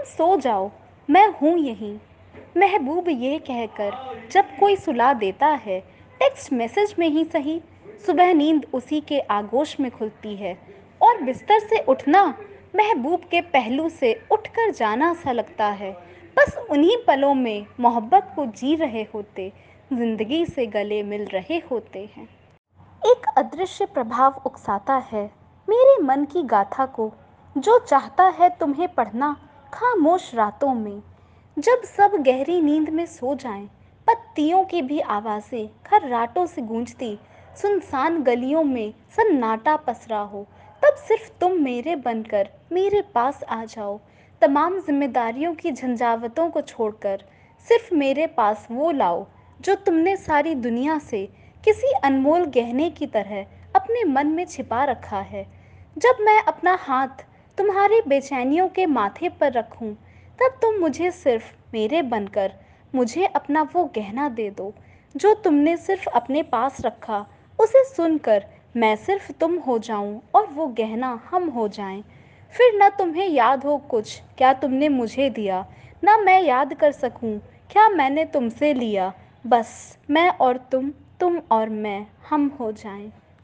तुम सो जाओ, मैं हूँ यहीं। महबूब ये कहकर जब कोई सुला देता है टेक्स्ट मैसेज में ही सही। सुबह नींद उसी के आगोश में खुलती है और बिस्तर से उठना महबूब के पहलू से उठकर जाना सा लगता है। बस उन्हीं पलों में मोहब्बत को जी रहे होते, ज़िंदगी से गले मिल रहे होते हैं। एक अदृश्य प्रभाव उकसाता है मेरे मन की गाथा को। जो चाहता है तुम्हें पढ़ना खामोश रातों में जब सब गहरी नींद में सो जाएँ, पत्तियों की भी आवाज़ें खर्राटों से गूंजती सुनसान गलियों में सन्नाटा पसरा हो तब सिर्फ़ तुम मेरे बनकर मेरे पास आ जाओ। तमाम जिम्मेदारियों की झंझावतों को छोड़कर सिर्फ़ मेरे पास वो लाओ जो तुमने सारी दुनिया से किसी अनमोल गहने की तरह अपने मन में छिपा रखा है। जब मैं अपना हाथ तुम्हारी बेचैनियों के माथे पर रखूँ, तब तुम मुझे सिर्फ़ मेरे बनकर मुझे अपना वो गहना दे दो जो तुमने सिर्फ़ अपने पास रखा। उसे सुनकर मैं सिर्फ़ तुम हो जाऊँ और वो गहना हम हो जाएँ। फिर न तुम्हें याद हो कुछ क्या तुमने मुझे दिया? ना मैं याद कर सकूँ क्या मैंने तुमसे लिया? बस मैं और तुम तुम और मैं हम हो जाएँ।